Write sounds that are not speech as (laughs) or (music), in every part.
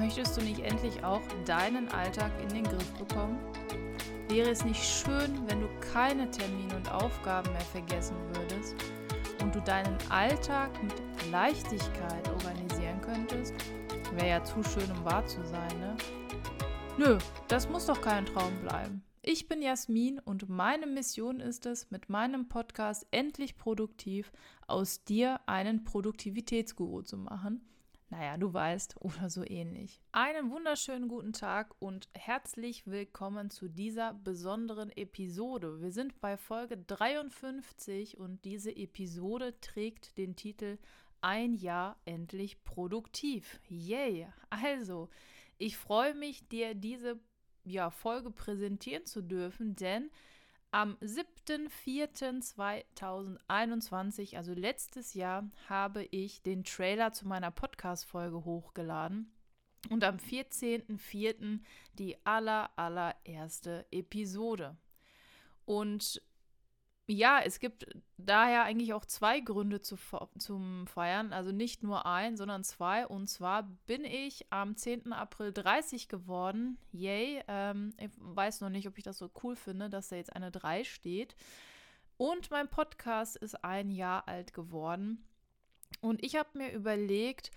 Möchtest du nicht endlich auch deinen Alltag in den Griff bekommen? Wäre es nicht schön, wenn du keine Termine und Aufgaben mehr vergessen würdest und du deinen Alltag mit Leichtigkeit organisieren könntest? Wäre ja zu schön, um wahr zu sein, ne? Nö, das muss doch kein Traum bleiben. Ich bin Jasmin und meine Mission ist es, mit meinem Podcast endlich produktiv aus dir einen Produktivitätsguru zu machen. Naja, du weißt, oder so ähnlich. Einen wunderschönen guten Tag und herzlich willkommen zu dieser besonderen Episode. Wir sind bei Folge 53 und diese Episode trägt den Titel Ein Jahr endlich produktiv. Yay! Also, ich freue mich, dir diese ja, Folge präsentieren zu dürfen, denn am 7.4.2021, also letztes Jahr, habe ich den Trailer zu meiner Podcast-Folge hochgeladen und am 14.04. die aller, allererste Episode. Und ja, es gibt daher eigentlich auch zwei Gründe zu, zum Feiern. Also nicht nur ein, sondern zwei. Und zwar bin ich am 10. April 30 geworden. Yay. Ähm, ich weiß noch nicht, ob ich das so cool finde, dass da jetzt eine 3 steht. Und mein Podcast ist ein Jahr alt geworden. Und ich habe mir überlegt,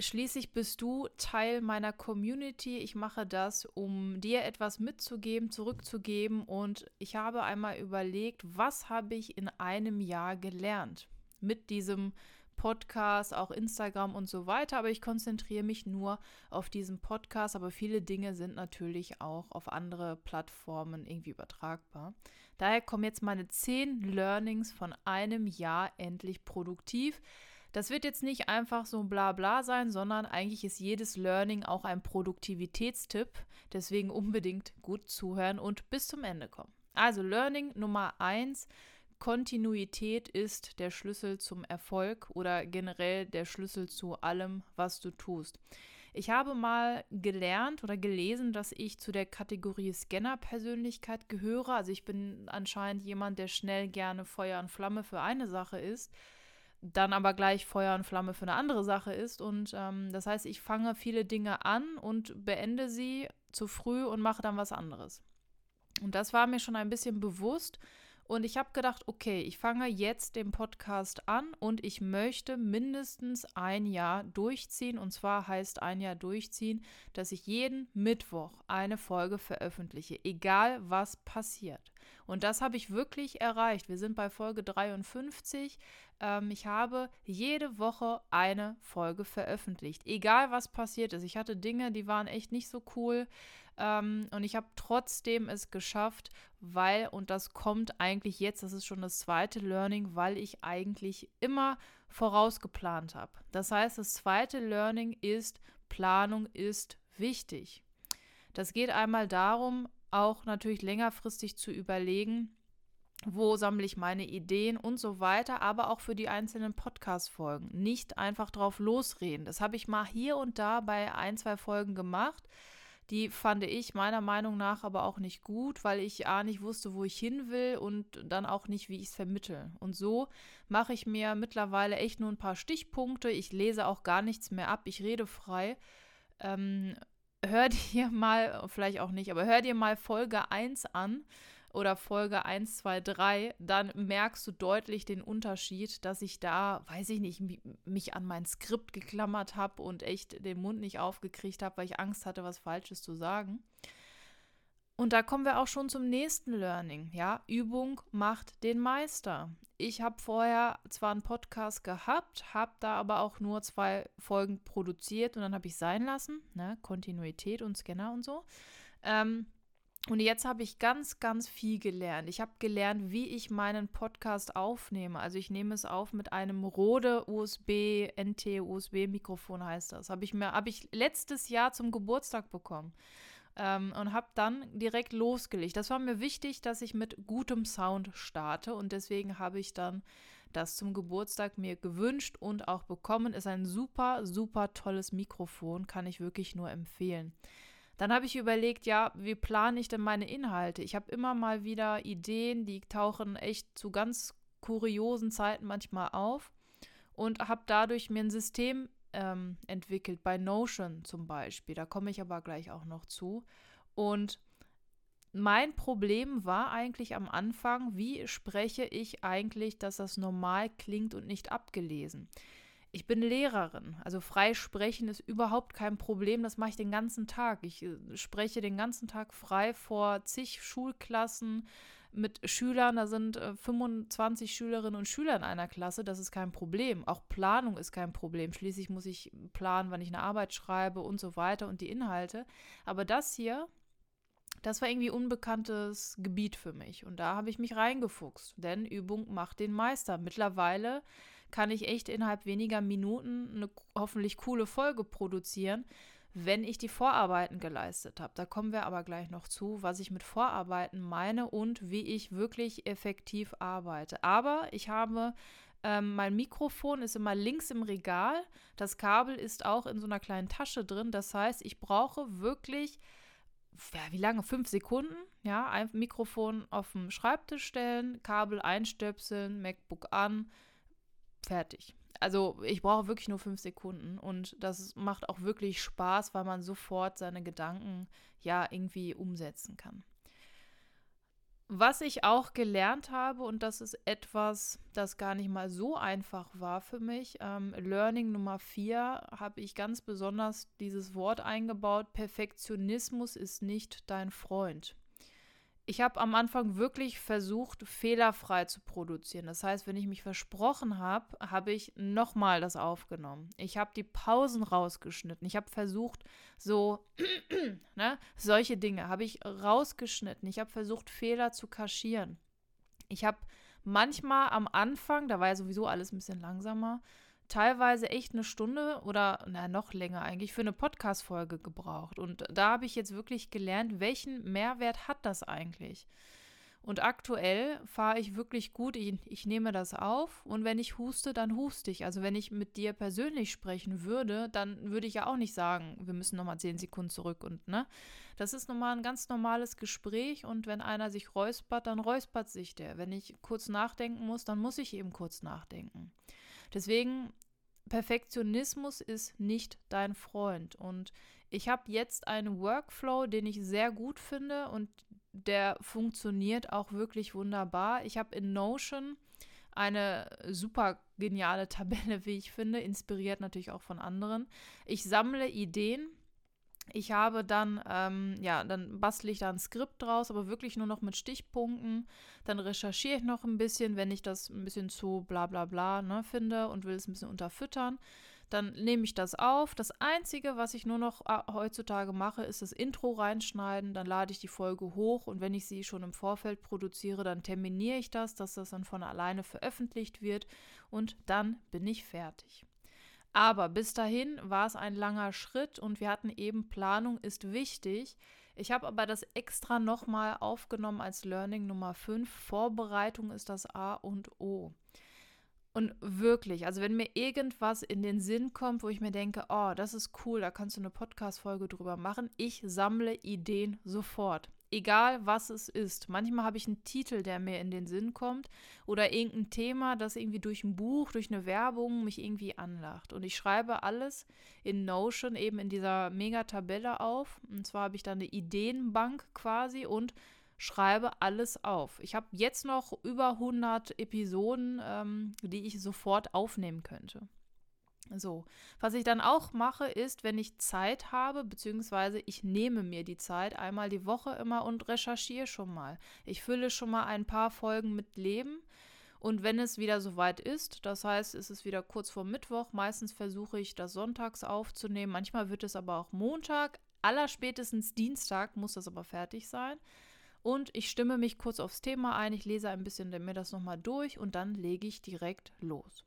Schließlich bist du Teil meiner Community. Ich mache das, um dir etwas mitzugeben, zurückzugeben. Und ich habe einmal überlegt, was habe ich in einem Jahr gelernt mit diesem Podcast, auch Instagram und so weiter. Aber ich konzentriere mich nur auf diesen Podcast. Aber viele Dinge sind natürlich auch auf andere Plattformen irgendwie übertragbar. Daher kommen jetzt meine zehn Learnings von einem Jahr endlich produktiv. Das wird jetzt nicht einfach so ein Blabla sein, sondern eigentlich ist jedes Learning auch ein Produktivitätstipp. Deswegen unbedingt gut zuhören und bis zum Ende kommen. Also Learning Nummer eins. Kontinuität ist der Schlüssel zum Erfolg oder generell der Schlüssel zu allem, was du tust. Ich habe mal gelernt oder gelesen, dass ich zu der Kategorie Scanner-Persönlichkeit gehöre. Also ich bin anscheinend jemand, der schnell gerne Feuer und Flamme für eine Sache ist dann aber gleich Feuer und Flamme für eine andere Sache ist. Und ähm, das heißt, ich fange viele Dinge an und beende sie zu früh und mache dann was anderes. Und das war mir schon ein bisschen bewusst. Und ich habe gedacht, okay, ich fange jetzt den Podcast an und ich möchte mindestens ein Jahr durchziehen. Und zwar heißt ein Jahr durchziehen, dass ich jeden Mittwoch eine Folge veröffentliche, egal was passiert. Und das habe ich wirklich erreicht. Wir sind bei Folge 53. Ähm, ich habe jede Woche eine Folge veröffentlicht, egal was passiert ist. Ich hatte Dinge, die waren echt nicht so cool. Ähm, und ich habe trotzdem es geschafft, weil, und das kommt eigentlich jetzt, das ist schon das zweite Learning, weil ich eigentlich immer vorausgeplant habe. Das heißt, das zweite Learning ist, Planung ist wichtig. Das geht einmal darum, auch natürlich längerfristig zu überlegen, wo sammle ich meine Ideen und so weiter, aber auch für die einzelnen Podcast-Folgen. Nicht einfach drauf losreden. Das habe ich mal hier und da bei ein, zwei Folgen gemacht. Die fand ich meiner Meinung nach aber auch nicht gut, weil ich A nicht wusste, wo ich hin will und dann auch nicht, wie ich es vermittel. Und so mache ich mir mittlerweile echt nur ein paar Stichpunkte. Ich lese auch gar nichts mehr ab. Ich rede frei. Ähm, hör dir mal, vielleicht auch nicht, aber hör dir mal Folge 1 an oder Folge 1, 2, 3, dann merkst du deutlich den Unterschied, dass ich da, weiß ich nicht, mich an mein Skript geklammert habe und echt den Mund nicht aufgekriegt habe, weil ich Angst hatte, was Falsches zu sagen. Und da kommen wir auch schon zum nächsten Learning. Ja, Übung macht den Meister. Ich habe vorher zwar einen Podcast gehabt, habe da aber auch nur zwei Folgen produziert und dann habe ich sein lassen. Ne? Kontinuität und Scanner und so. Ähm, und jetzt habe ich ganz, ganz viel gelernt. Ich habe gelernt, wie ich meinen Podcast aufnehme. Also ich nehme es auf mit einem Rode USB, NT USB Mikrofon heißt das. Habe ich mir, habe ich letztes Jahr zum Geburtstag bekommen ähm, und habe dann direkt losgelegt. Das war mir wichtig, dass ich mit gutem Sound starte und deswegen habe ich dann das zum Geburtstag mir gewünscht und auch bekommen. Ist ein super, super tolles Mikrofon, kann ich wirklich nur empfehlen. Dann habe ich überlegt, ja, wie plane ich denn meine Inhalte? Ich habe immer mal wieder Ideen, die tauchen echt zu ganz kuriosen Zeiten manchmal auf und habe dadurch mir ein System ähm, entwickelt, bei Notion zum Beispiel. Da komme ich aber gleich auch noch zu. Und mein Problem war eigentlich am Anfang, wie spreche ich eigentlich, dass das normal klingt und nicht abgelesen. Ich bin Lehrerin, also frei sprechen ist überhaupt kein Problem, das mache ich den ganzen Tag. Ich äh, spreche den ganzen Tag frei vor zig Schulklassen mit Schülern, da sind äh, 25 Schülerinnen und Schüler in einer Klasse, das ist kein Problem. Auch Planung ist kein Problem. Schließlich muss ich planen, wann ich eine Arbeit schreibe und so weiter und die Inhalte. Aber das hier, das war irgendwie unbekanntes Gebiet für mich. Und da habe ich mich reingefuchst, denn Übung macht den Meister. Mittlerweile kann ich echt innerhalb weniger Minuten eine hoffentlich coole Folge produzieren, wenn ich die Vorarbeiten geleistet habe. Da kommen wir aber gleich noch zu, was ich mit Vorarbeiten meine und wie ich wirklich effektiv arbeite. Aber ich habe ähm, mein Mikrofon ist immer links im Regal. Das Kabel ist auch in so einer kleinen Tasche drin. Das heißt, ich brauche wirklich, ja, wie lange? Fünf Sekunden. Ja, ein Mikrofon auf dem Schreibtisch stellen, Kabel einstöpseln, MacBook an, fertig. Also ich brauche wirklich nur fünf Sekunden und das macht auch wirklich Spaß, weil man sofort seine Gedanken ja irgendwie umsetzen kann. Was ich auch gelernt habe, und das ist etwas, das gar nicht mal so einfach war für mich, ähm, Learning Nummer vier, habe ich ganz besonders dieses Wort eingebaut, Perfektionismus ist nicht dein Freund ich habe am Anfang wirklich versucht, fehlerfrei zu produzieren. Das heißt, wenn ich mich versprochen habe, habe ich nochmal das aufgenommen. Ich habe die Pausen rausgeschnitten. Ich habe versucht, so, (clears throat) ne, solche Dinge habe ich rausgeschnitten. Ich habe versucht, Fehler zu kaschieren. Ich habe manchmal am Anfang, da war ja sowieso alles ein bisschen langsamer, teilweise echt eine Stunde oder na, noch länger eigentlich für eine Podcast-Folge gebraucht. Und da habe ich jetzt wirklich gelernt, welchen Mehrwert hat das eigentlich? Und aktuell fahre ich wirklich gut. Ich, ich, nehme das auf und wenn ich huste, dann huste ich. Also wenn ich mit dir persönlich sprechen würde, dann würde ich ja auch nicht sagen, wir müssen nochmal zehn Sekunden zurück und ne. Das ist nochmal ein ganz normales Gespräch und wenn einer sich räuspert, dann räuspert sich der. Wenn ich kurz nachdenken muss, dann muss ich eben kurz nachdenken. Deswegen, Perfektionismus ist nicht dein Freund. Und ich habe jetzt einen Workflow, den ich sehr gut finde und der funktioniert auch wirklich wunderbar. Ich habe in Notion eine super geniale Tabelle, wie ich finde, inspiriert natürlich auch von anderen. Ich sammle Ideen ich habe dann, ähm, ja, dann bastle ich da ein Skript draus, aber wirklich nur noch mit Stichpunkten. Dann recherchiere ich noch ein bisschen, wenn ich das ein bisschen zu bla bla bla ne, finde und will es ein bisschen unterfüttern. Dann nehme ich das auf. Das Einzige, was ich nur noch äh, heutzutage mache, ist das Intro reinschneiden. Dann lade ich die Folge hoch und wenn ich sie schon im Vorfeld produziere, dann terminiere ich das, dass das dann von alleine veröffentlicht wird und dann bin ich fertig. Aber bis dahin war es ein langer Schritt und wir hatten eben Planung ist wichtig. Ich habe aber das extra nochmal aufgenommen als Learning Nummer 5. Vorbereitung ist das A und O. Und wirklich, also wenn mir irgendwas in den Sinn kommt, wo ich mir denke, oh, das ist cool, da kannst du eine Podcast-Folge drüber machen, ich sammle Ideen sofort egal was es ist. Manchmal habe ich einen Titel, der mir in den Sinn kommt oder irgendein Thema, das irgendwie durch ein Buch, durch eine Werbung mich irgendwie anlacht. Und ich schreibe alles in Notion eben in dieser Mega-Tabelle auf. Und zwar habe ich da eine Ideenbank quasi und schreibe alles auf. Ich habe jetzt noch über 100 Episoden, ähm, die ich sofort aufnehmen könnte. So, was ich dann auch mache, ist, wenn ich Zeit habe, beziehungsweise ich nehme mir die Zeit einmal die Woche immer und recherchiere schon mal. Ich fülle schon mal ein paar Folgen mit Leben. Und wenn es wieder soweit ist, das heißt, es ist wieder kurz vor Mittwoch, meistens versuche ich das sonntags aufzunehmen, manchmal wird es aber auch Montag, allerspätestens Dienstag muss das aber fertig sein. Und ich stimme mich kurz aufs Thema ein, ich lese ein bisschen mir das nochmal durch und dann lege ich direkt los.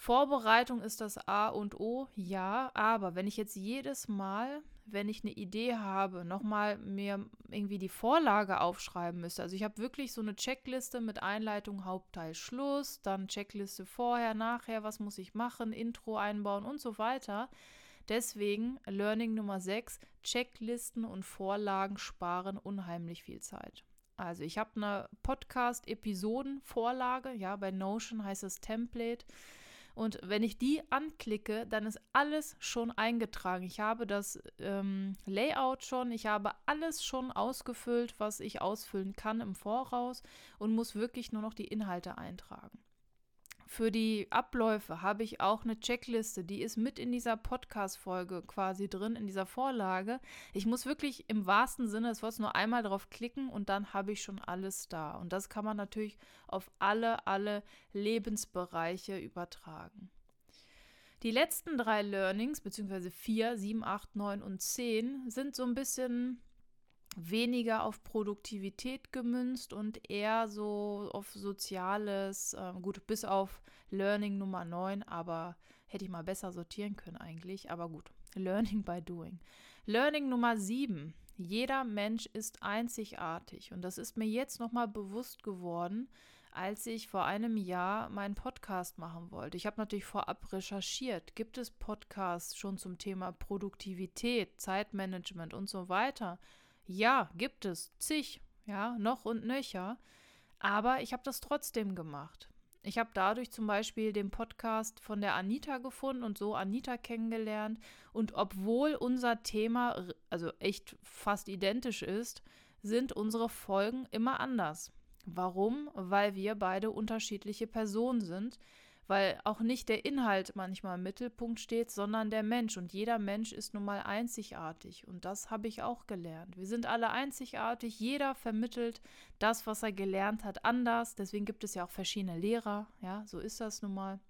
Vorbereitung ist das A und O, ja, aber wenn ich jetzt jedes Mal, wenn ich eine Idee habe, nochmal mir irgendwie die Vorlage aufschreiben müsste, also ich habe wirklich so eine Checkliste mit Einleitung, Hauptteil, Schluss, dann Checkliste vorher, nachher, was muss ich machen, Intro einbauen und so weiter. Deswegen Learning Nummer 6, Checklisten und Vorlagen sparen unheimlich viel Zeit. Also ich habe eine Podcast-Episoden-Vorlage, ja, bei Notion heißt es Template. Und wenn ich die anklicke, dann ist alles schon eingetragen. Ich habe das ähm, Layout schon, ich habe alles schon ausgefüllt, was ich ausfüllen kann im Voraus und muss wirklich nur noch die Inhalte eintragen. Für die Abläufe habe ich auch eine Checkliste, die ist mit in dieser Podcast-Folge quasi drin, in dieser Vorlage. Ich muss wirklich im wahrsten Sinne des Wortes nur einmal drauf klicken und dann habe ich schon alles da. Und das kann man natürlich auf alle, alle Lebensbereiche übertragen. Die letzten drei Learnings, beziehungsweise vier, sieben, acht, neun und zehn, sind so ein bisschen weniger auf Produktivität gemünzt und eher so auf Soziales, äh, gut, bis auf Learning Nummer 9, aber hätte ich mal besser sortieren können eigentlich, aber gut, (laughs) Learning by Doing. Learning Nummer 7, jeder Mensch ist einzigartig und das ist mir jetzt nochmal bewusst geworden, als ich vor einem Jahr meinen Podcast machen wollte. Ich habe natürlich vorab recherchiert, gibt es Podcasts schon zum Thema Produktivität, Zeitmanagement und so weiter. Ja, gibt es zig, ja, noch und nöcher. Aber ich habe das trotzdem gemacht. Ich habe dadurch zum Beispiel den Podcast von der Anita gefunden und so Anita kennengelernt. Und obwohl unser Thema also echt fast identisch ist, sind unsere Folgen immer anders. Warum? Weil wir beide unterschiedliche Personen sind, weil auch nicht der Inhalt manchmal im Mittelpunkt steht, sondern der Mensch. Und jeder Mensch ist nun mal einzigartig. Und das habe ich auch gelernt. Wir sind alle einzigartig. Jeder vermittelt das, was er gelernt hat, anders. Deswegen gibt es ja auch verschiedene Lehrer. Ja, so ist das nun mal.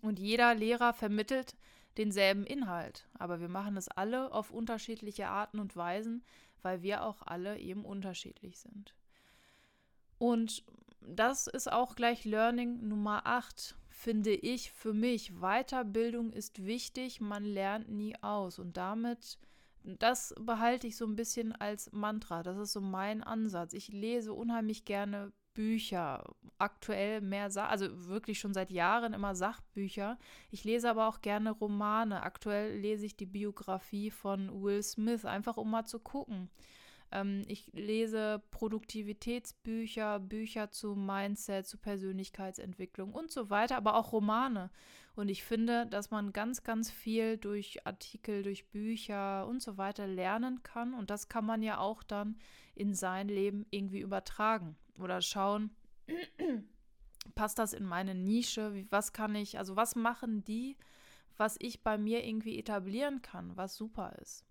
Und jeder Lehrer vermittelt denselben Inhalt. Aber wir machen es alle auf unterschiedliche Arten und Weisen, weil wir auch alle eben unterschiedlich sind. Und das ist auch gleich Learning Nummer 8 finde ich für mich, Weiterbildung ist wichtig, man lernt nie aus. Und damit, das behalte ich so ein bisschen als Mantra. Das ist so mein Ansatz. Ich lese unheimlich gerne Bücher, aktuell mehr, Sa also wirklich schon seit Jahren immer Sachbücher. Ich lese aber auch gerne Romane. Aktuell lese ich die Biografie von Will Smith, einfach um mal zu gucken. Ähm, ich lese Produktivitätsbücher, Bücher zu Mindset, zu Persönlichkeitsentwicklung und so weiter, aber auch Romane. Und ich finde, dass man ganz, ganz viel durch Artikel, durch Bücher und so weiter lernen kann. Und das kann man ja auch dann in sein Leben irgendwie übertragen oder schauen, (clears throat) passt das in meine Nische? Was kann ich, also was machen die, was ich bei mir irgendwie etablieren kann, was super ist?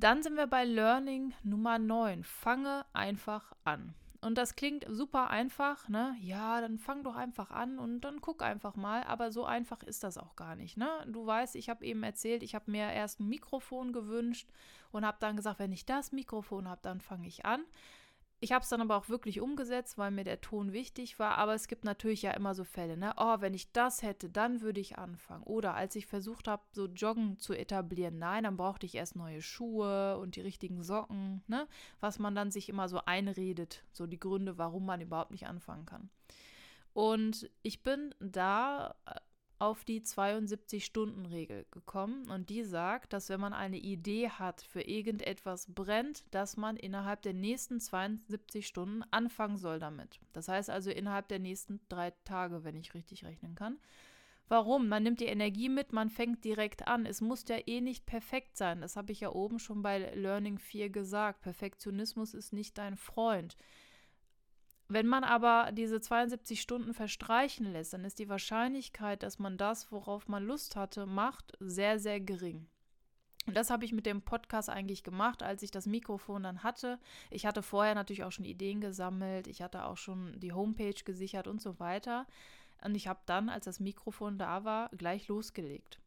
Dann sind wir bei Learning Nummer 9. Fange einfach an. Und das klingt super einfach, ne? Ja, dann fang doch einfach an und dann guck einfach mal. Aber so einfach ist das auch gar nicht, ne? Du weißt, ich habe eben erzählt, ich habe mir erst ein Mikrofon gewünscht und habe dann gesagt, wenn ich das Mikrofon habe, dann fange ich an. Ich habe es dann aber auch wirklich umgesetzt, weil mir der Ton wichtig war. Aber es gibt natürlich ja immer so Fälle, ne? Oh, wenn ich das hätte, dann würde ich anfangen. Oder als ich versucht habe, so Joggen zu etablieren, nein, dann brauchte ich erst neue Schuhe und die richtigen Socken, ne? Was man dann sich immer so einredet, so die Gründe, warum man überhaupt nicht anfangen kann. Und ich bin da äh, auf die 72-Stunden-Regel gekommen und die sagt, dass wenn man eine Idee hat, für irgendetwas brennt, dass man innerhalb der nächsten 72 Stunden anfangen soll damit. Das heißt also innerhalb der nächsten drei Tage, wenn ich richtig rechnen kann. Warum? Man nimmt die Energie mit, man fängt direkt an. Es muss ja eh nicht perfekt sein. Das habe ich ja oben schon bei Learning 4 gesagt. Perfektionismus ist nicht dein Freund. Wenn man aber diese 72 Stunden verstreichen lässt, dann ist die Wahrscheinlichkeit, dass man das, worauf man Lust hatte, macht, sehr, sehr gering. Und das habe ich mit dem Podcast eigentlich gemacht, als ich das Mikrofon dann hatte. Ich hatte vorher natürlich auch schon Ideen gesammelt, ich hatte auch schon die Homepage gesichert und so weiter. Und ich habe dann, als das Mikrofon da war, gleich losgelegt.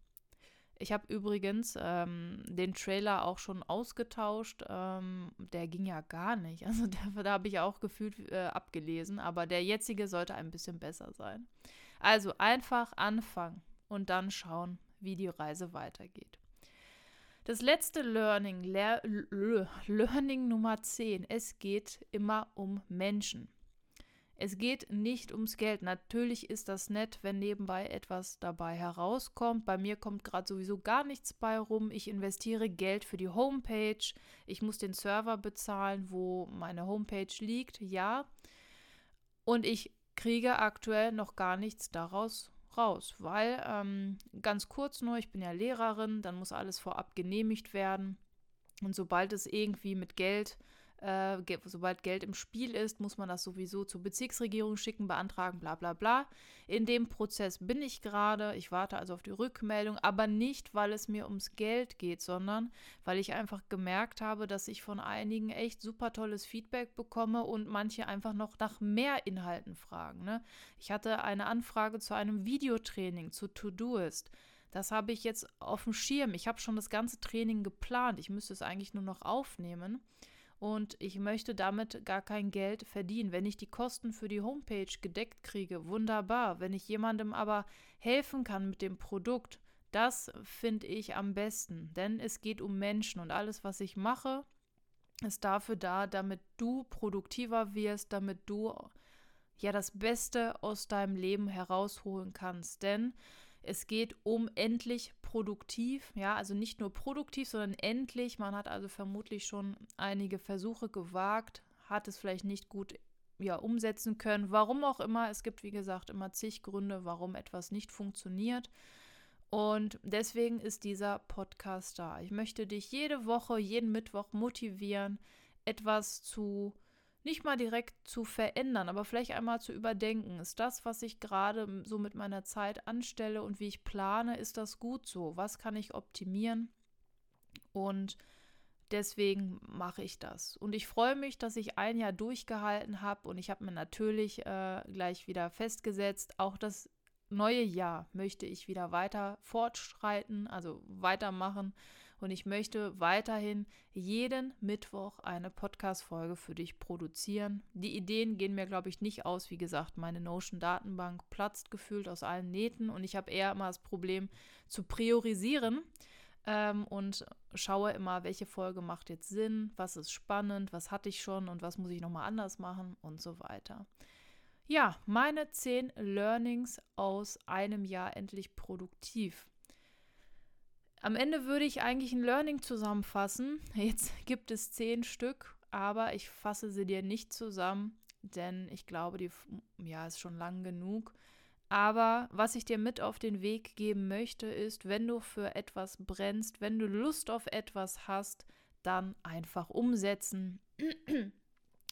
Ich habe übrigens ähm, den Trailer auch schon ausgetauscht. Ähm, der ging ja gar nicht. (laughs) Also der, da habe ich auch gefühlt äh, abgelesen. Aber der jetzige sollte ein bisschen besser sein. Also einfach anfangen und dann schauen, wie die Reise weitergeht. Das letzte Learning, Le Learning Nummer 10. Es geht immer um Menschen. Es geht nicht ums Geld. Natürlich ist das nett, wenn nebenbei etwas dabei herauskommt. Bei mir kommt gerade sowieso gar nichts bei rum. Ich investiere Geld für die Homepage. Ich muss den Server bezahlen, wo meine Homepage liegt. Ja. Und ich kriege aktuell noch gar nichts daraus raus, weil ähm, ganz kurz nur, ich bin ja Lehrerin, dann muss alles vorab genehmigt werden. Und sobald es irgendwie mit Geld sobald Geld im Spiel ist, muss man das sowieso zur Bezirksregierung schicken, beantragen, bla bla bla. In dem Prozess bin ich gerade. Ich warte also auf die Rückmeldung, aber nicht, weil es mir ums Geld geht, sondern weil ich einfach gemerkt habe, dass ich von einigen echt super tolles Feedback bekomme und manche einfach noch nach mehr Inhalten fragen. Ne? Ich hatte eine Anfrage zu einem Videotraining zu To-Doist. Das habe ich jetzt auf dem Schirm. Ich habe schon das ganze Training geplant. Ich müsste es eigentlich nur noch aufnehmen und ich möchte damit gar kein Geld verdienen. Wenn ich die Kosten für die Homepage gedeckt kriege, wunderbar. Wenn ich jemandem aber helfen kann mit dem Produkt, das finde ich am besten, denn es geht um Menschen und alles, was ich mache, ist dafür da, damit du produktiver wirst, damit du ja das Beste aus deinem Leben herausholen kannst. Denn es geht um endlich produktiv, ja, also nicht nur produktiv, sondern endlich. Man hat also vermutlich schon einige Versuche gewagt, hat es vielleicht nicht gut ja, umsetzen können. Warum auch immer. Es gibt, wie gesagt, immer zig Gründe, warum etwas nicht funktioniert. Und deswegen ist dieser Podcast da. Ich möchte dich jede Woche, jeden Mittwoch motivieren, etwas zu nicht mal direkt zu verändern, aber vielleicht einmal zu überdenken. Ist das, was ich gerade so mit meiner Zeit anstelle und wie ich plane, ist das gut so? Was kann ich optimieren? Und deswegen mache ich das. Und ich freue mich, dass ich ein Jahr durchgehalten habe und ich habe mir natürlich äh, gleich wieder festgesetzt, auch das neue Jahr möchte ich wieder weiter fortschreiten, also weitermachen und ich möchte weiterhin jeden Mittwoch eine Podcast-Folge für dich produzieren. Die Ideen gehen mir, glaube ich, nicht aus. Wie gesagt, meine Notion-Datenbank platzt gefühlt aus allen Nähten und ich habe eher immer das Problem zu priorisieren ähm, und schaue immer, welche Folge macht jetzt Sinn, was ist spannend, was hatte ich schon und was muss ich nochmal anders machen und so weiter. Ja, meine zehn Learnings aus einem Jahr endlich produktiv. Am Ende würde ich eigentlich ein Learning zusammenfassen. (laughs) Jetzt gibt es zehn Stück, aber ich fasse sie dir nicht zusammen, denn ich glaube, die ja ist schon lang genug. Aber was ich dir mit auf den Weg geben möchte, ist, wenn du für etwas brennst, wenn du Lust auf etwas hast, dann einfach umsetzen (clears throat)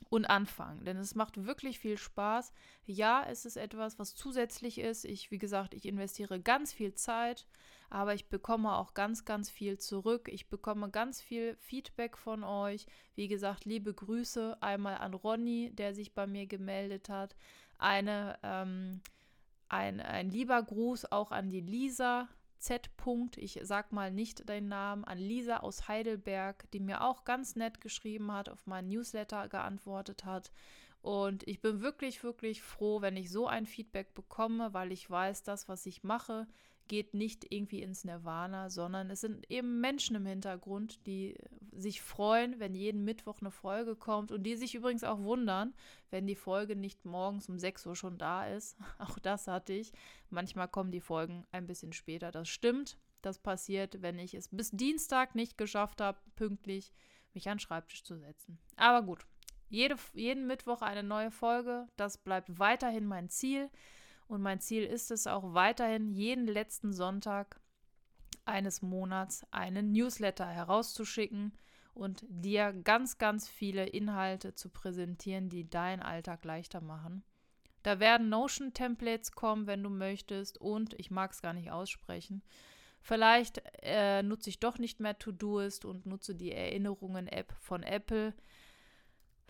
und anfangen. Denn es macht wirklich viel Spaß. Ja, es ist etwas, was zusätzlich ist. Ich, wie gesagt, ich investiere ganz viel Zeit aber ich bekomme auch ganz, ganz viel zurück. Ich bekomme ganz viel Feedback von euch. Wie gesagt, liebe Grüße einmal an Ronny, der sich bei mir gemeldet hat. Eine, ähm, ein, ein lieber Gruß auch an die Lisa. Z. Ich sag mal nicht deinen Namen, an Lisa aus Heidelberg, die mir auch ganz nett geschrieben hat, auf meinen Newsletter geantwortet hat. Und ich bin wirklich, wirklich froh, wenn ich so ein Feedback bekomme, weil ich weiß, das, was ich mache, geht nicht irgendwie ins Nirvana, sondern es sind eben Menschen im Hintergrund, die sich freuen, wenn jeden Mittwoch eine Folge kommt und die sich übrigens auch wundern, wenn die Folge nicht morgens um 6 Uhr schon da ist. (laughs) Auch das hatte ich. Manchmal kommen die Folgen ein bisschen später. Das stimmt. Das passiert, wenn ich es bis Dienstag nicht geschafft habe, pünktlich mich an den Schreibtisch zu setzen. Aber gut, jede, jeden Mittwoch eine neue Folge. Das bleibt weiterhin mein Ziel. Und mein Ziel ist es auch weiterhin, jeden letzten Sonntag eines Monats einen Newsletter herauszuschicken und dir ganz, ganz viele Inhalte zu präsentieren, die deinen Alltag leichter machen. Da werden Notion-Templates kommen, wenn du möchtest, und ich mag es gar nicht aussprechen. Vielleicht äh, nutze ich doch nicht mehr To-Doist und nutze die Erinnerungen-App von Apple.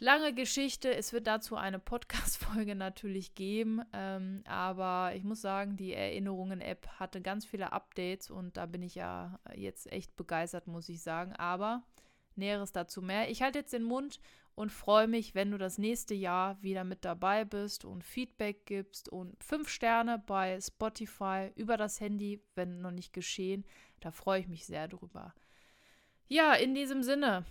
Lange Geschichte, es wird dazu eine Podcast-Folge (laughs) natürlich geben, ähm, aber ich muss sagen, die Erinnerungen-App hatte ganz viele Updates und da bin ich ja jetzt echt begeistert, muss ich sagen. Aber Näheres dazu mehr. Ich halte jetzt den Mund und freue mich, wenn du das nächste Jahr wieder mit dabei bist und Feedback gibst und fünf Sterne bei Spotify über das Handy, wenn noch nicht geschehen. Da freue ich mich sehr drüber. Ja, in diesem Sinne.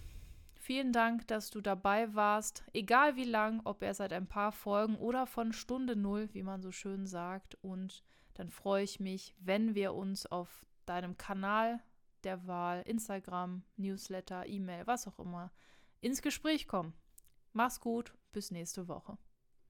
Vielen Dank, dass du dabei warst. Egal wie lang, ob er seit ein paar Folgen oder von Stunde Null, wie man so schön sagt. Und dann freue ich mich, wenn wir uns auf deinem Kanal der Wahl, Instagram, Newsletter, E-Mail, was auch immer, ins Gespräch kommen. Mach's gut, bis nächste Woche.